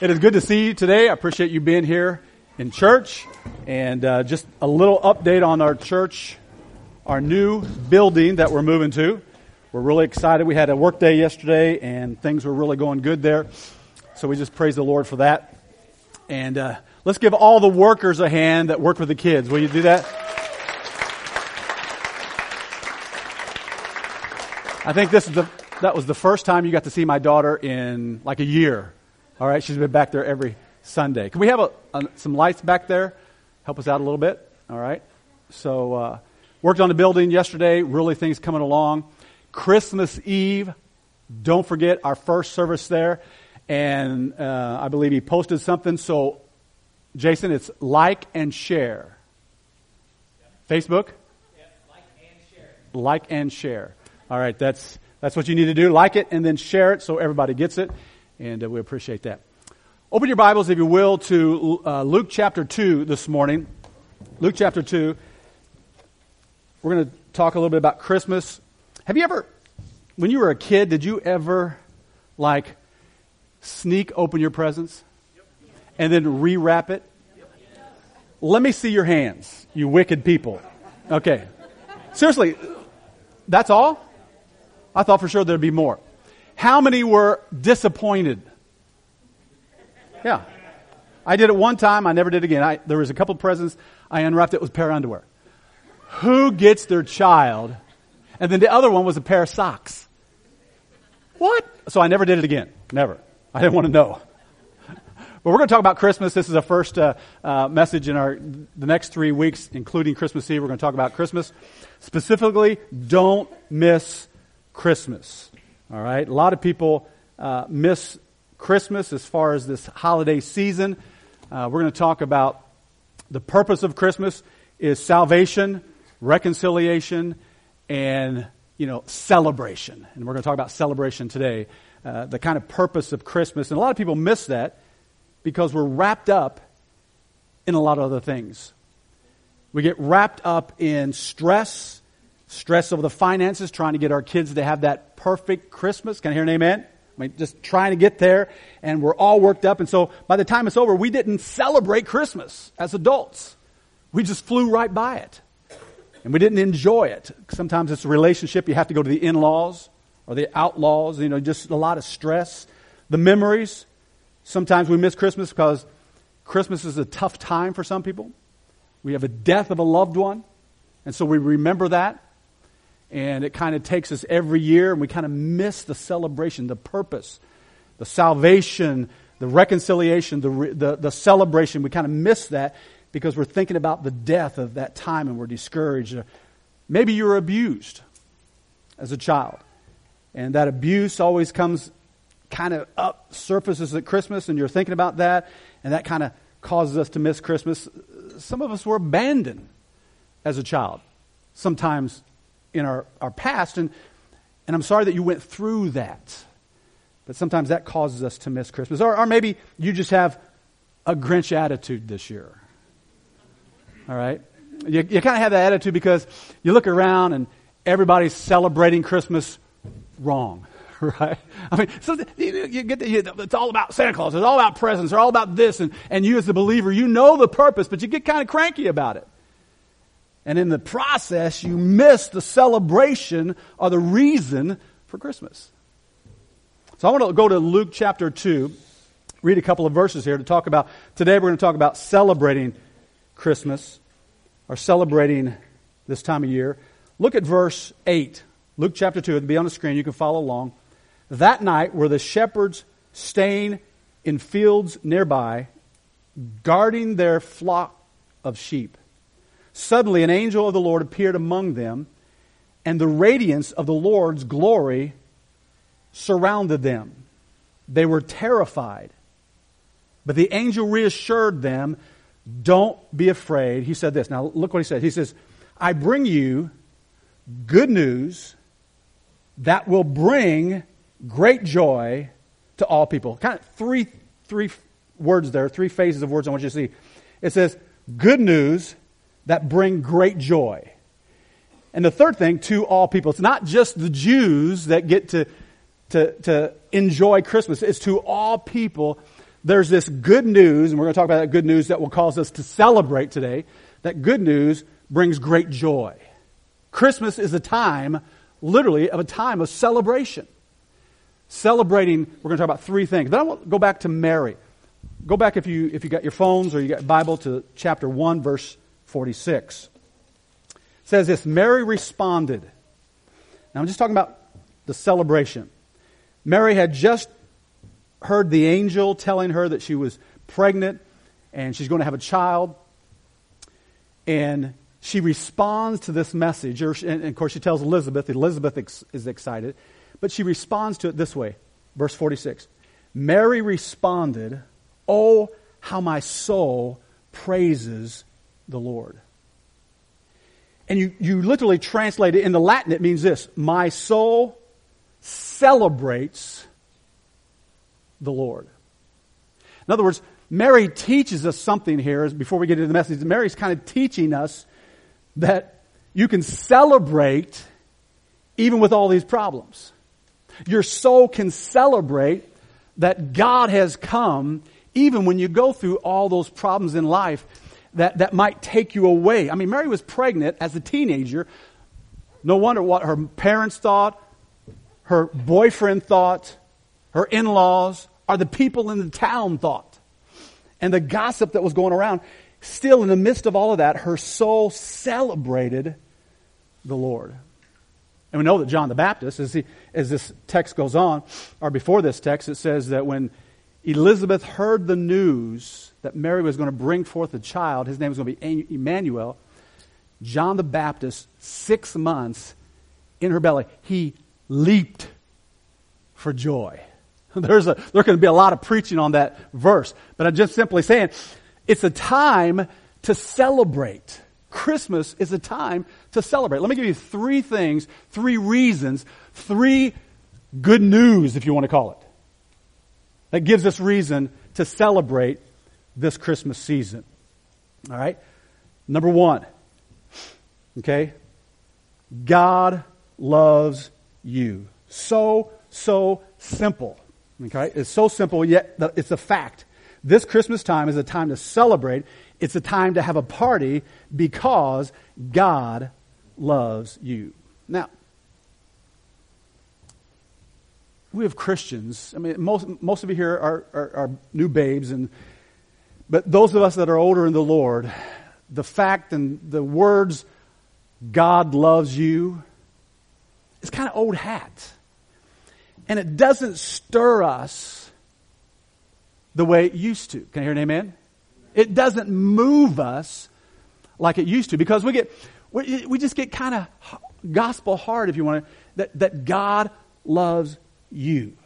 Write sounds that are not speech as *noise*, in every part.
It is good to see you today. I appreciate you being here in church. And uh, just a little update on our church, our new building that we're moving to. We're really excited. We had a work day yesterday, and things were really going good there. So we just praise the Lord for that. And uh, let's give all the workers a hand that work with the kids. Will you do that? I think this is the that was the first time you got to see my daughter in like a year. All right, she's been back there every Sunday. Can we have a, a, some lights back there? Help us out a little bit. All right. So uh, worked on the building yesterday. Really things coming along. Christmas Eve. Don't forget our first service there, and uh, I believe he posted something. So, Jason, it's like and share. Facebook. like and share. Like and share. All right, that's that's what you need to do. Like it and then share it so everybody gets it. And uh, we appreciate that. Open your Bibles, if you will, to uh, Luke chapter 2 this morning. Luke chapter 2. We're going to talk a little bit about Christmas. Have you ever, when you were a kid, did you ever, like, sneak open your presents and then rewrap it? Let me see your hands, you wicked people. Okay. Seriously, that's all? I thought for sure there'd be more. How many were disappointed? Yeah. I did it one time. I never did it again. I, there was a couple presents. I unwrapped it with pair of underwear. Who gets their child? And then the other one was a pair of socks. What? So I never did it again. Never. I didn't want to know. But we're going to talk about Christmas. This is the first uh, uh, message in our the next three weeks, including Christmas Eve. We're going to talk about Christmas. Specifically, don't miss Christmas. All right? A lot of people uh, miss Christmas as far as this holiday season. Uh, we're going to talk about the purpose of Christmas is salvation, reconciliation, and you know celebration. And we're going to talk about celebration today. Uh, the kind of purpose of Christmas, and a lot of people miss that because we're wrapped up in a lot of other things. We get wrapped up in stress stress over the finances, trying to get our kids to have that perfect Christmas. Can I hear an amen? I mean, just trying to get there, and we're all worked up. And so by the time it's over, we didn't celebrate Christmas as adults. We just flew right by it. And we didn't enjoy it. Sometimes it's a relationship. You have to go to the in laws or the outlaws, you know, just a lot of stress. The memories. Sometimes we miss Christmas because Christmas is a tough time for some people. We have a death of a loved one, and so we remember that and it kind of takes us every year, and we kind of miss the celebration, the purpose, the salvation, the reconciliation, the, the, the celebration. We kind of miss that because we're thinking about the death of that time and we're discouraged. Maybe you were abused as a child, and that abuse always comes kind of up, surfaces at Christmas, and you're thinking about that, and that kind of causes us to miss Christmas. Some of us were abandoned as a child. Sometimes in our, our past. And, and I'm sorry that you went through that. But sometimes that causes us to miss Christmas. Or, or maybe you just have a Grinch attitude this year. All right? You, you kind of have that attitude because you look around and everybody's celebrating Christmas wrong. *laughs* Right? I mean, so you, get the, you, it's all about Santa Claus. It's all about presents. It's all about this. And, and you as a believer, you know the purpose, but you get kind of cranky about it. And in the process, you miss the celebration or the reason for Christmas. So I want to go to Luke chapter 2, read a couple of verses here to talk about. Today we're going to talk about celebrating Christmas or celebrating this time of year. Look at verse 8. Luke chapter 2. It'll be on the screen. You can follow along. That night were the shepherds staying in fields nearby, guarding their flock of sheep. Suddenly, an angel of the Lord appeared among them, and the radiance of the Lord's glory surrounded them. They were terrified. But the angel reassured them, Don't be afraid. He said this. Now, look what he said. He says, I bring you good news that will bring great joy to all people. Kind of three, three words there, three phases of words I want you to see. It says, Good news that bring great joy. And the third thing, to all people. It's not just the Jews that get to, to, to enjoy Christmas, it's to all people there's this good news, and we're going to talk about that good news that will cause us to celebrate today. That good news brings great joy. Christmas is a time, literally, of a time of celebration. Celebrating, we're going to talk about three things. Then I want to go back to Mary. Go back if you, if you got your phones or you got Bible to chapter 1, verse 46. It says this Mary responded. Now I'm just talking about the celebration. Mary had just heard the angel telling her that she was pregnant and she's going to have a child. And she responds to this message. And of course, she tells Elizabeth. Elizabeth is excited. But she responds to it this way. Verse 46. Mary responded, Oh, how my soul praises the Lord. And you, you literally translate it into Latin, it means this My soul celebrates the Lord. In other words, Mary teaches us something here before we get into the message. Mary's kind of teaching us that you can celebrate even with all these problems. Your soul can celebrate that God has come even when you go through all those problems in life that, that might take you away. I mean, Mary was pregnant as a teenager. No wonder what her parents thought, her boyfriend thought, her in laws, or the people in the town thought. And the gossip that was going around. Still, in the midst of all of that, her soul celebrated the Lord. And we know that John the Baptist, as, he, as this text goes on, or before this text, it says that when Elizabeth heard the news that Mary was going to bring forth a child, his name was going to be Emmanuel, John the Baptist, six months in her belly, he leaped for joy. *laughs* There's a, going to be a lot of preaching on that verse, but I'm just simply saying it's a time to celebrate. Christmas is a time to celebrate. Let me give you three things, three reasons, three good news, if you want to call it, that gives us reason to celebrate this Christmas season. All right? Number one, okay? God loves you. So, so simple. Okay? It's so simple, yet it's a fact. This Christmas time is a time to celebrate. It's a time to have a party because God loves you. Now, we have Christians. I mean, most, most of you here are, are, are new babes, and, but those of us that are older in the Lord, the fact and the words, God loves you, is kind of old hat. And it doesn't stir us the way it used to. Can I hear an amen? It doesn't move us like it used to because we get, we, we just get kind of gospel hard, if you want to, that, that God loves you.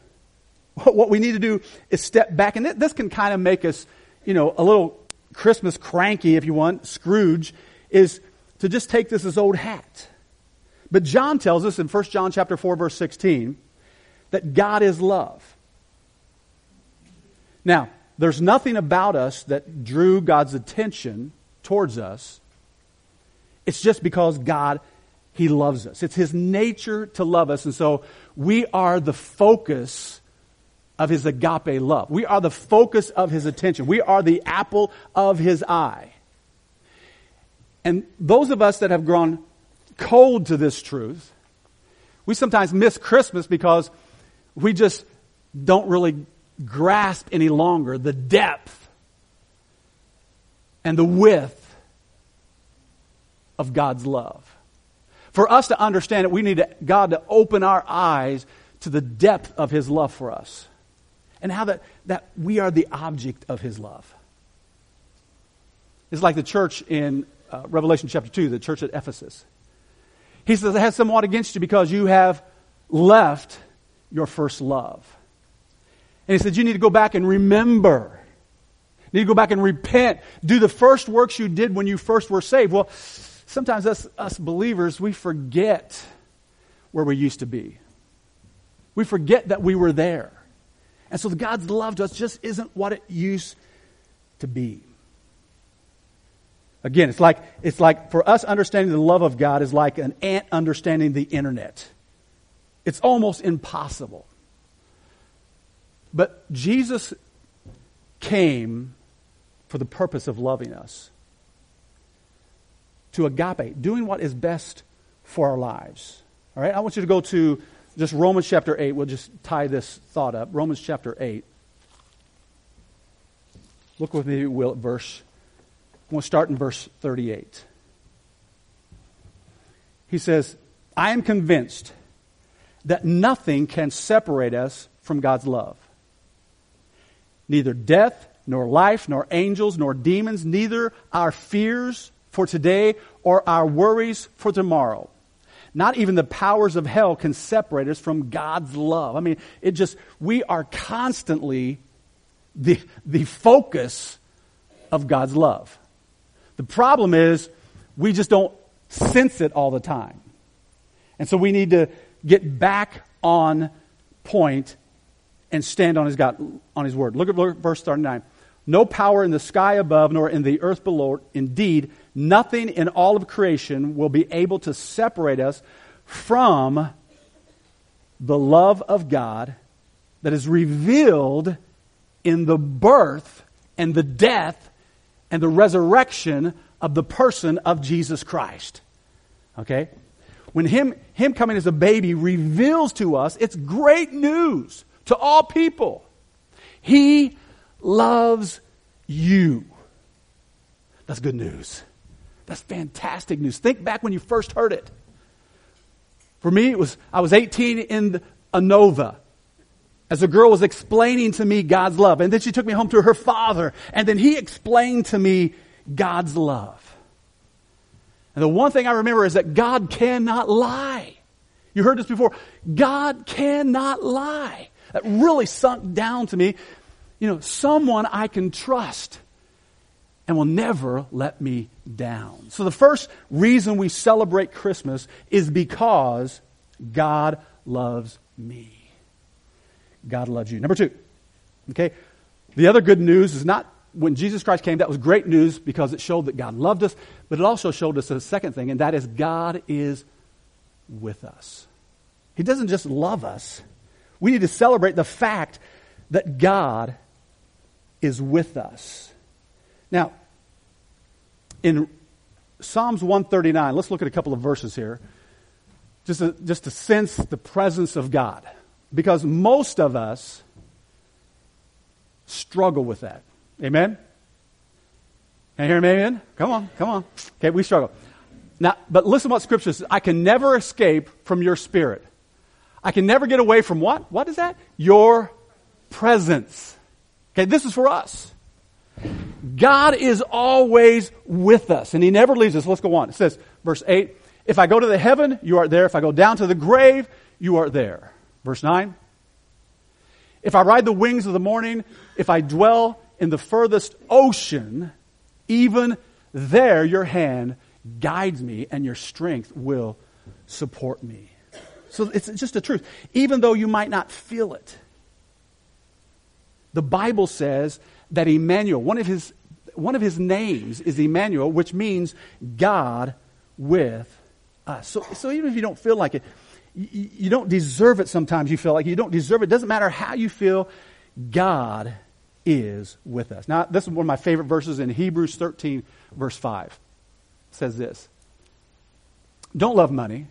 *laughs* What we need to do is step back, and this can kind of make us, you know, a little Christmas cranky, if you want, Scrooge, is to just take this as old hat. But John tells us in 1 John chapter 4, verse 16, that God is love. Now, there's nothing about us that drew God's attention towards us. It's just because God, He loves us. It's His nature to love us. And so we are the focus of His agape love. We are the focus of His attention. We are the apple of His eye. And those of us that have grown cold to this truth, we sometimes miss Christmas because we just don't really grasp any longer the depth and the width of God's love. For us to understand it, we need God to open our eyes to the depth of His love for us and how that, that we are the object of His love. It's like the church in uh, Revelation chapter 2, the church at Ephesus. He says, I have somewhat against you because you have left your first love. And he said, You need to go back and remember. You need to go back and repent. Do the first works you did when you first were saved. Well, sometimes us, us believers, we forget where we used to be. We forget that we were there. And so God's love to us just isn't what it used to be. Again, it's like, it's like for us understanding the love of God is like an ant understanding the internet. It's almost impossible. But Jesus came for the purpose of loving us. To agape, doing what is best for our lives. All right, I want you to go to just Romans chapter 8. We'll just tie this thought up. Romans chapter 8. Look with me, will, at verse. We'll start in verse 38. He says, I am convinced that nothing can separate us from God's love. Neither death, nor life, nor angels, nor demons, neither our fears for today or our worries for tomorrow. Not even the powers of hell can separate us from God's love. I mean, it just, we are constantly the, the focus of God's love. The problem is we just don't sense it all the time. And so we need to get back on point and stand on his God, on his word. Look at verse 39. No power in the sky above nor in the earth below. Indeed, nothing in all of creation will be able to separate us from the love of God that is revealed in the birth and the death and the resurrection of the person of Jesus Christ. Okay? When him, him coming as a baby reveals to us, it's great news to all people. He loves you. That's good news. That's fantastic news. Think back when you first heard it. For me, it was I was 18 in ANOVA as a girl was explaining to me God's love. And then she took me home to her father, and then he explained to me God's love. And the one thing I remember is that God cannot lie. You heard this before. God cannot lie. That really sunk down to me. You know, someone I can trust and will never let me down. So the first reason we celebrate Christmas is because God loves me. God loves you. Number two, okay, the other good news is not when Jesus Christ came, that was great news because it showed that God loved us, but it also showed us a second thing, and that is God is with us. He doesn't just love us. We need to celebrate the fact that God is with us. Now, in Psalms 139, let's look at a couple of verses here, just to, just to sense the presence of God. Because most of us struggle with that. Amen? Can you hear me? Amen? Come on, come on. Okay, we struggle. Now, but listen what Scripture says. I can never escape from your spirit. I can never get away from what? What is that? Your presence. Okay, this is for us. God is always with us, and He never leaves us. Let's go on. It says, verse 8, If I go to the heaven, you are there. If I go down to the grave, you are there. Verse 9, If I ride the wings of the morning, if I dwell in the furthest ocean, even there your hand guides me and your strength will support me. So it's just a truth. Even though you might not feel it, the Bible says that Emmanuel, one of his, one of his names is Emmanuel, which means God with us. So, so even if you don't feel like it, you, you don't deserve it sometimes, you feel like you don't deserve it. It doesn't matter how you feel, God is with us. Now, this is one of my favorite verses in Hebrews 13, verse 5. It says this Don't love money,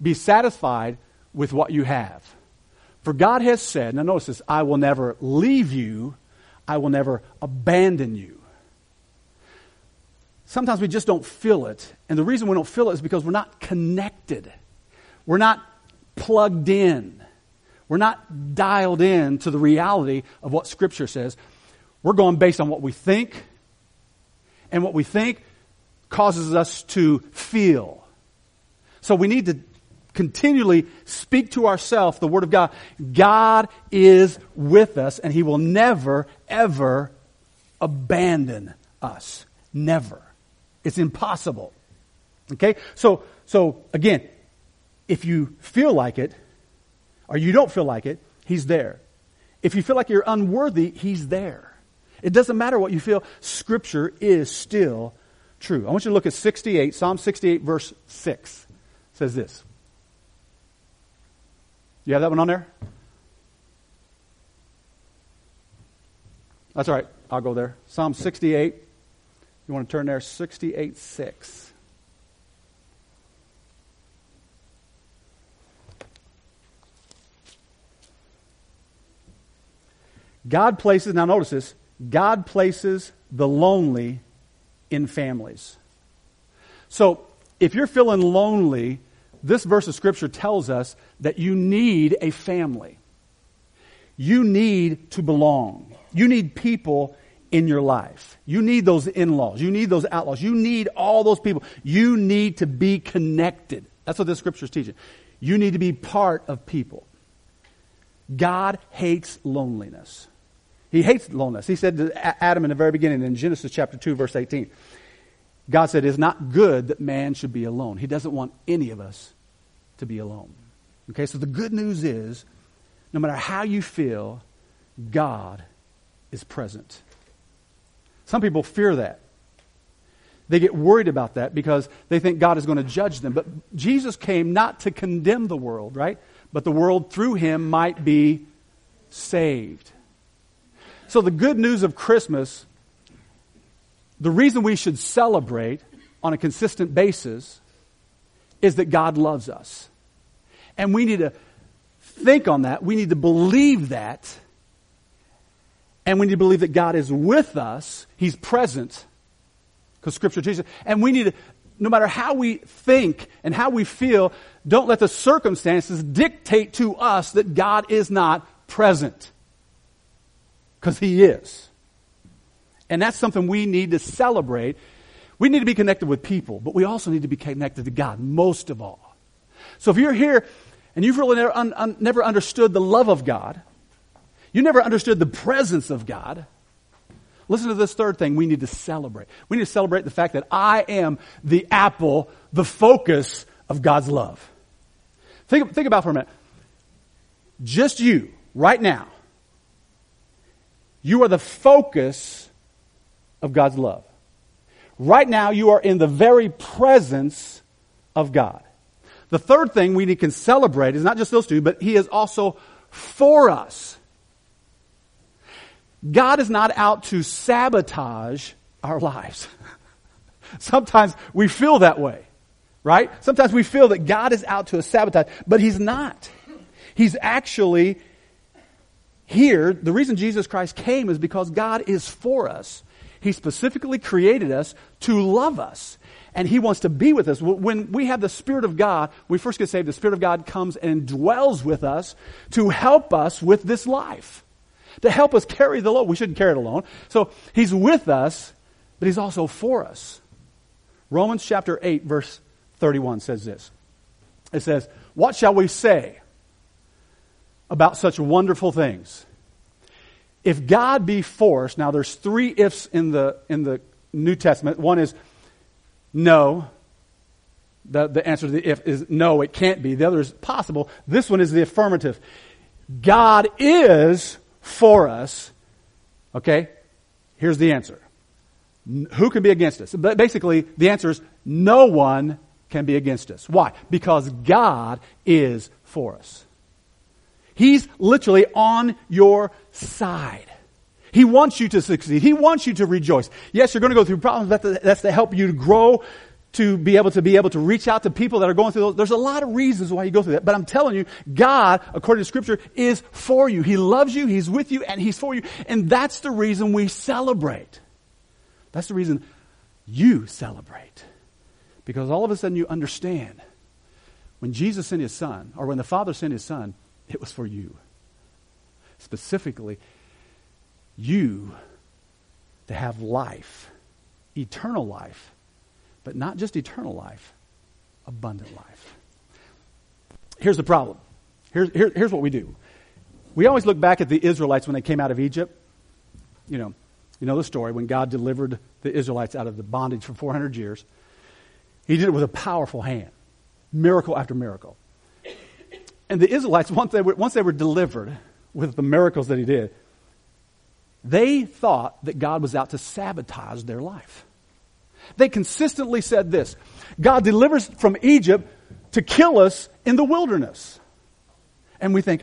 be satisfied with what you have. For God has said, now notice this, I will never leave you, I will never abandon you. Sometimes we just don't feel it. And the reason we don't feel it is because we're not connected. We're not plugged in. We're not dialed in to the reality of what Scripture says. We're going based on what we think, and what we think causes us to feel. So we need to continually speak to ourselves the Word of God. God is with us, and He will never, ever abandon us. Never. It's impossible. Okay? So, so again, if you feel like it, or you don't feel like it, He's there. If you feel like you're unworthy, He's there. It doesn't matter what you feel, Scripture is still true. I want you to look at 68, Psalm 68, verse 6. Says this. You have that one on there? That's all right. I'll go there. Psalm 68. You want to turn there? 68 6. God places, now notice this, God places the lonely in families. So if you're feeling lonely, this verse of Scripture tells us that you need a family. You need to belong. You need people in your life. You need those in laws. You need those outlaws. You need all those people. You need to be connected. That's what this scripture is teaching. You need to be part of people. God hates loneliness. He hates loneliness. He said to Adam in the very beginning in Genesis chapter 2, verse 18, God said, It's not good that man should be alone. He doesn't want any of us to be alone. Okay, so the good news is no matter how you feel, God is present. Some people fear that. They get worried about that because they think God is going to judge them. But Jesus came not to condemn the world, right? But the world through him might be saved. So the good news of Christmas, the reason we should celebrate on a consistent basis is that God loves us. And we need to think on that. We need to believe that. And we need to believe that God is with us. He's present. Because Scripture teaches. And we need to, no matter how we think and how we feel, don't let the circumstances dictate to us that God is not present. Because He is. And that's something we need to celebrate. We need to be connected with people, but we also need to be connected to God, most of all. So if you're here and you've really never, un, un, never understood the love of God, you never understood the presence of God, listen to this third thing we need to celebrate. We need to celebrate the fact that I am the apple, the focus of God's love. Think, think about for a minute. Just you, right now, you are the focus of God's love. Right now, you are in the very presence of God. The third thing we can celebrate is not just those two, but He is also for us. God is not out to sabotage our lives. *laughs* Sometimes we feel that way, right? Sometimes we feel that God is out to sabotage, but He's not. He's actually here. The reason Jesus Christ came is because God is for us. He specifically created us to love us and He wants to be with us. When we have the Spirit of God, we first get saved, the Spirit of God comes and dwells with us to help us with this life, to help us carry the load. We shouldn't carry it alone. So He's with us, but He's also for us. Romans chapter 8, verse 31 says this. It says, What shall we say about such wonderful things? If God be for us, now there's three ifs in the, in the New Testament. One is no. The, the answer to the if is no, it can't be. The other is possible. This one is the affirmative. God is for us. Okay? Here's the answer. Who can be against us? But basically, the answer is no one can be against us. Why? Because God is for us. He's literally on your side. He wants you to succeed. He wants you to rejoice. Yes, you're going to go through problems, but that's to help you to grow, to be able to be able to reach out to people that are going through those. There's a lot of reasons why you go through that. But I'm telling you, God, according to scripture, is for you. He loves you, He's with you, and He's for you. And that's the reason we celebrate. That's the reason you celebrate. Because all of a sudden you understand when Jesus sent His Son, or when the Father sent His Son, it was for you. Specifically, you to have life, eternal life, but not just eternal life, abundant life. Here's the problem. Here's, here, here's what we do. We always look back at the Israelites when they came out of Egypt. You know, you know the story when God delivered the Israelites out of the bondage for 400 years. He did it with a powerful hand, miracle after miracle. And the Israelites, once they were, once they were delivered with the miracles that he did, they thought that God was out to sabotage their life. They consistently said this God delivers from Egypt to kill us in the wilderness. And we think,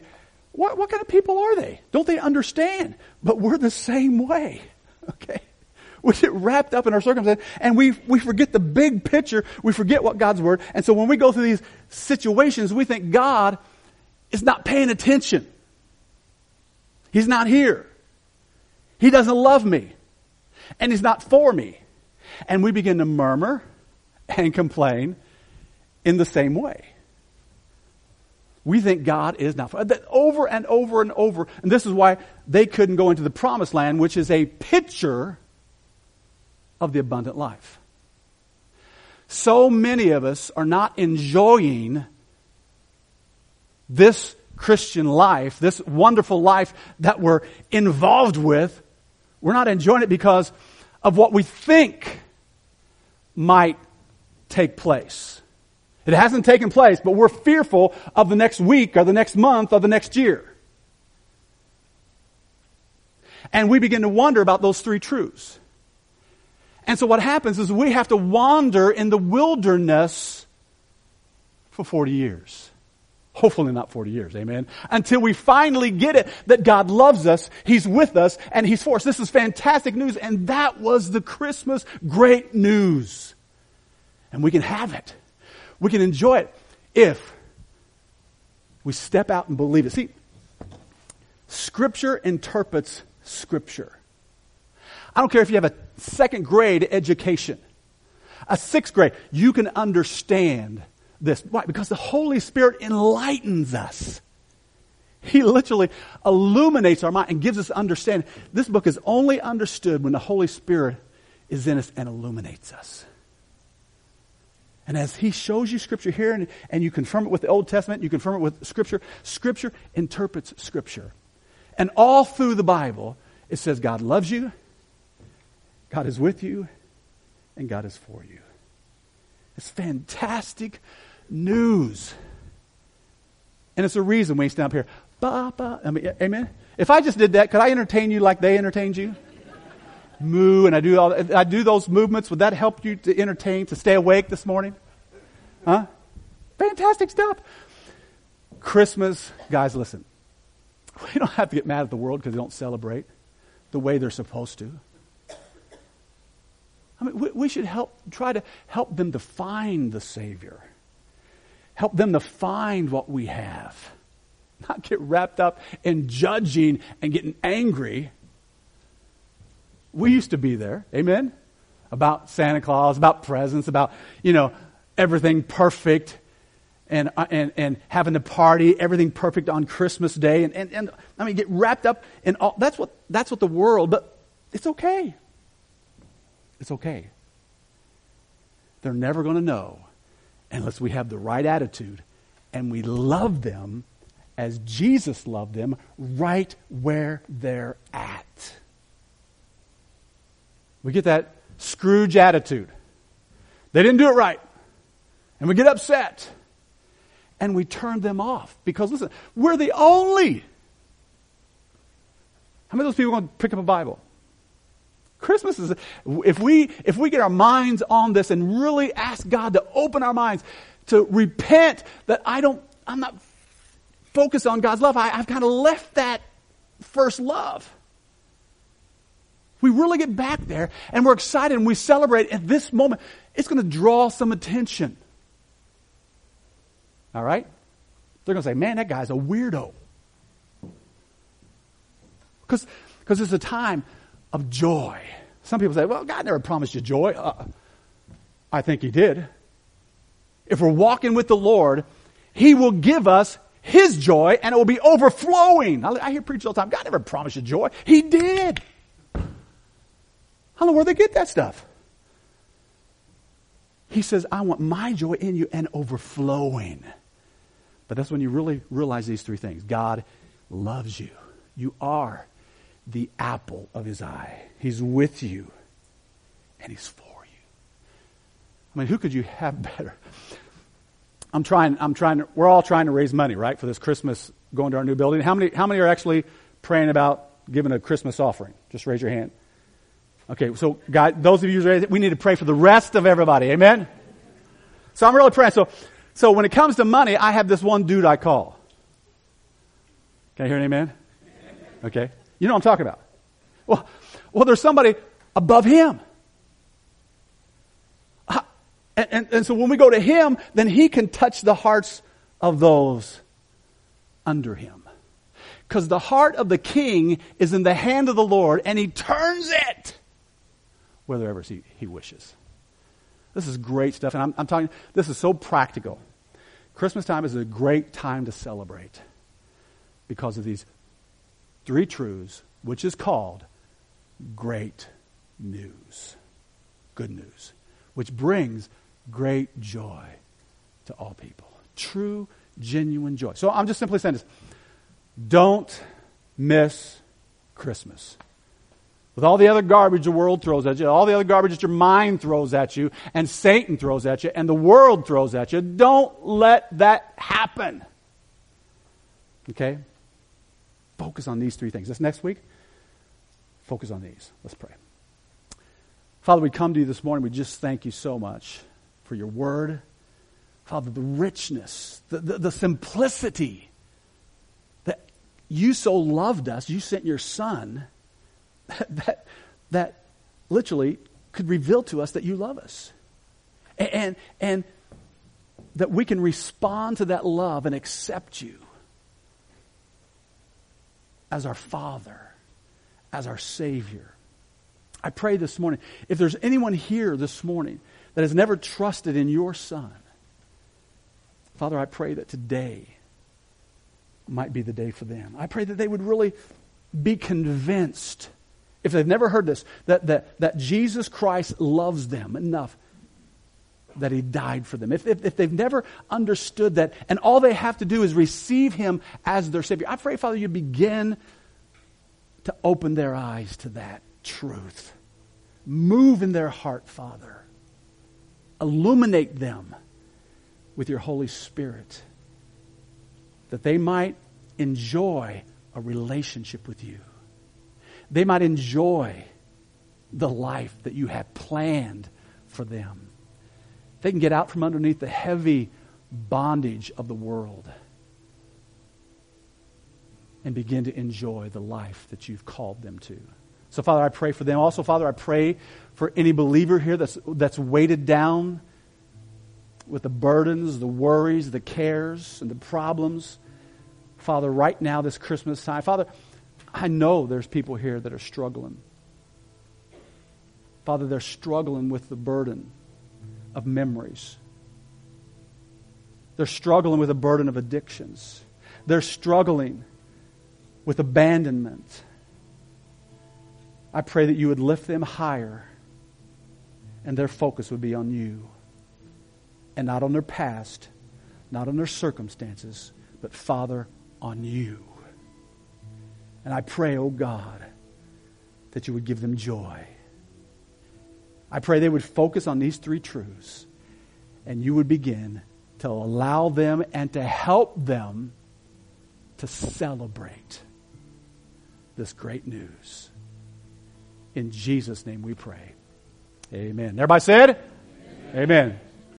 what, what kind of people are they? Don't they understand? But we're the same way. *laughs* Okay? We get wrapped up in our circumstance and we, we forget the big picture. We forget what God's word. And so when we go through these situations, we think God is not paying attention. He's not here. He doesn't love me. And He's not for me. And we begin to murmur and complain in the same way. We think God is not for that over and over and over. And this is why they couldn't go into the promised land, which is a picture of the abundant life. So many of us are not enjoying this Christian life, this wonderful life that we're involved with. We're not enjoying it because of what we think might take place. It hasn't taken place, but we're fearful of the next week or the next month or the next year. And we begin to wonder about those three truths. And so what happens is we have to wander in the wilderness for 40 years. Hopefully not 40 years, amen. Until we finally get it that God loves us, He's with us, and He's for us. This is fantastic news, and that was the Christmas great news. And we can have it. We can enjoy it if we step out and believe it. See, Scripture interprets Scripture. I don't care if you have a second grade education, a sixth grade, you can understand this. Why? Because the Holy Spirit enlightens us. He literally illuminates our mind and gives us understanding. This book is only understood when the Holy Spirit is in us and illuminates us. And as He shows you Scripture here and, and you confirm it with the Old Testament, you confirm it with Scripture, Scripture interprets Scripture. And all through the Bible, it says God loves you, God is with you, and God is for you. It's fantastic news. And it's a reason we stand up here. Ba, ba, I mean, amen? If I just did that, could I entertain you like they entertained you? Moo, and I do all, I do those movements. Would that help you to entertain, to stay awake this morning? Huh? Fantastic stuff. Christmas, guys, listen. *laughs* We don't have to get mad at the world because they don't celebrate the way they're supposed to. I mean, we, we should help, try to help them to find the Savior. Help them to find what we have. Not get wrapped up in judging and getting angry. We used to be there. Amen? About Santa Claus, about presents, about, you know, everything perfect and, uh, and, and having the party, everything perfect on Christmas Day. And, and, and I mean, get wrapped up in all. That's what, that's what the world, but it's okay. It's okay. They're never going to know unless we have the right attitude and we love them as Jesus loved them right where they're at. We get that Scrooge attitude. They didn't do it right. And we get upset. And we turn them off. Because listen, we're the only. How many of those people are going to pick up a Bible? Christmas is, if we, if we get our minds on this and really ask God to open our minds, to repent that I don't, I'm not focused on God's love. I, I've kind of left that first love. We really get back there and we're excited and we celebrate at this moment. It's going to draw some attention. All right? They're going to say, man, that guy's a weirdo. Because it's a time of joy. Some people say, well, God never promised you joy. Uh, I think He did. If we're walking with the Lord, He will give us His joy and it will be overflowing. I, hear preachers all the time, God never promised you joy. He did. I don't know where they get that stuff. He says, I want my joy in you and overflowing. But that's when you really realize these three things God loves you. You are the apple of his eye. He's with you, and he's for you. I mean, who could you have better? I'm trying, I'm trying we're all trying to raise money, right, for this Christmas going to our new building. How many, how many are actually praying about giving a Christmas offering? Just raise your hand. Okay, so God, those of you who we need to pray for the rest of everybody. Amen? So I'm really praying. So, so when it comes to money, I have this one dude I call. Can I hear an amen? Okay. You know what I'm talking about. Well, Well, there's somebody above him. And, and, and so when we go to him, then he can touch the hearts of those under him. Because the heart of the king is in the hand of the Lord, and he turns it wherever he, he wishes. This is great stuff, and I'm, I'm talking, this is so practical. Christmas time is a great time to celebrate because of these three truths, which is called great news. Good news, which brings great joy to all people. True, genuine joy. So I'm just simply saying this don't miss Christmas. With all the other garbage the world throws at you, all the other garbage that your mind throws at you, and Satan throws at you, and the world throws at you, don't let that happen. Okay? Focus on these three things. This next week, focus on these. Let's pray. Father, we come to you this morning. We just thank you so much for your word. Father, the richness, the, the, the simplicity that you so loved us, you sent your son *laughs* that, that literally could reveal to us that you love us. And, and, and that we can respond to that love and accept you as our Father, as our Savior. I pray this morning, if there's anyone here this morning that has never trusted in your Son, Father, I pray that today might be the day for them. I pray that they would really be convinced, if they've never heard this, that, that, that Jesus Christ loves them enough that he died for them. If, if, if, they've never understood that, and all they have to do is receive him as their Savior, I pray, Father, you begin to open their eyes to that truth. Move in their heart, Father. Illuminate them with your Holy Spirit that they might enjoy a relationship with you. They might enjoy the life that you have planned for them. They can get out from underneath the heavy bondage of the world and begin to enjoy the life that you've called them to. So, Father, I pray for them. Also, Father, I pray for any believer here that's, that's weighted down with the burdens, the worries, the cares, and the problems. Father, right now, this Christmas time, Father, I know there's people here that are struggling. Father, they're struggling with the burden of memories. They're struggling with a burden of addictions. They're struggling with abandonment. I pray that you would lift them higher and their focus would be on you and not on their past, not on their circumstances, but Father, on you. And I pray, oh God, that you would give them joy. I pray they would focus on these three truths and you would begin to allow them and to help them to celebrate this great news. In Jesus' name we pray. Amen. Everybody said? Amen. Amen.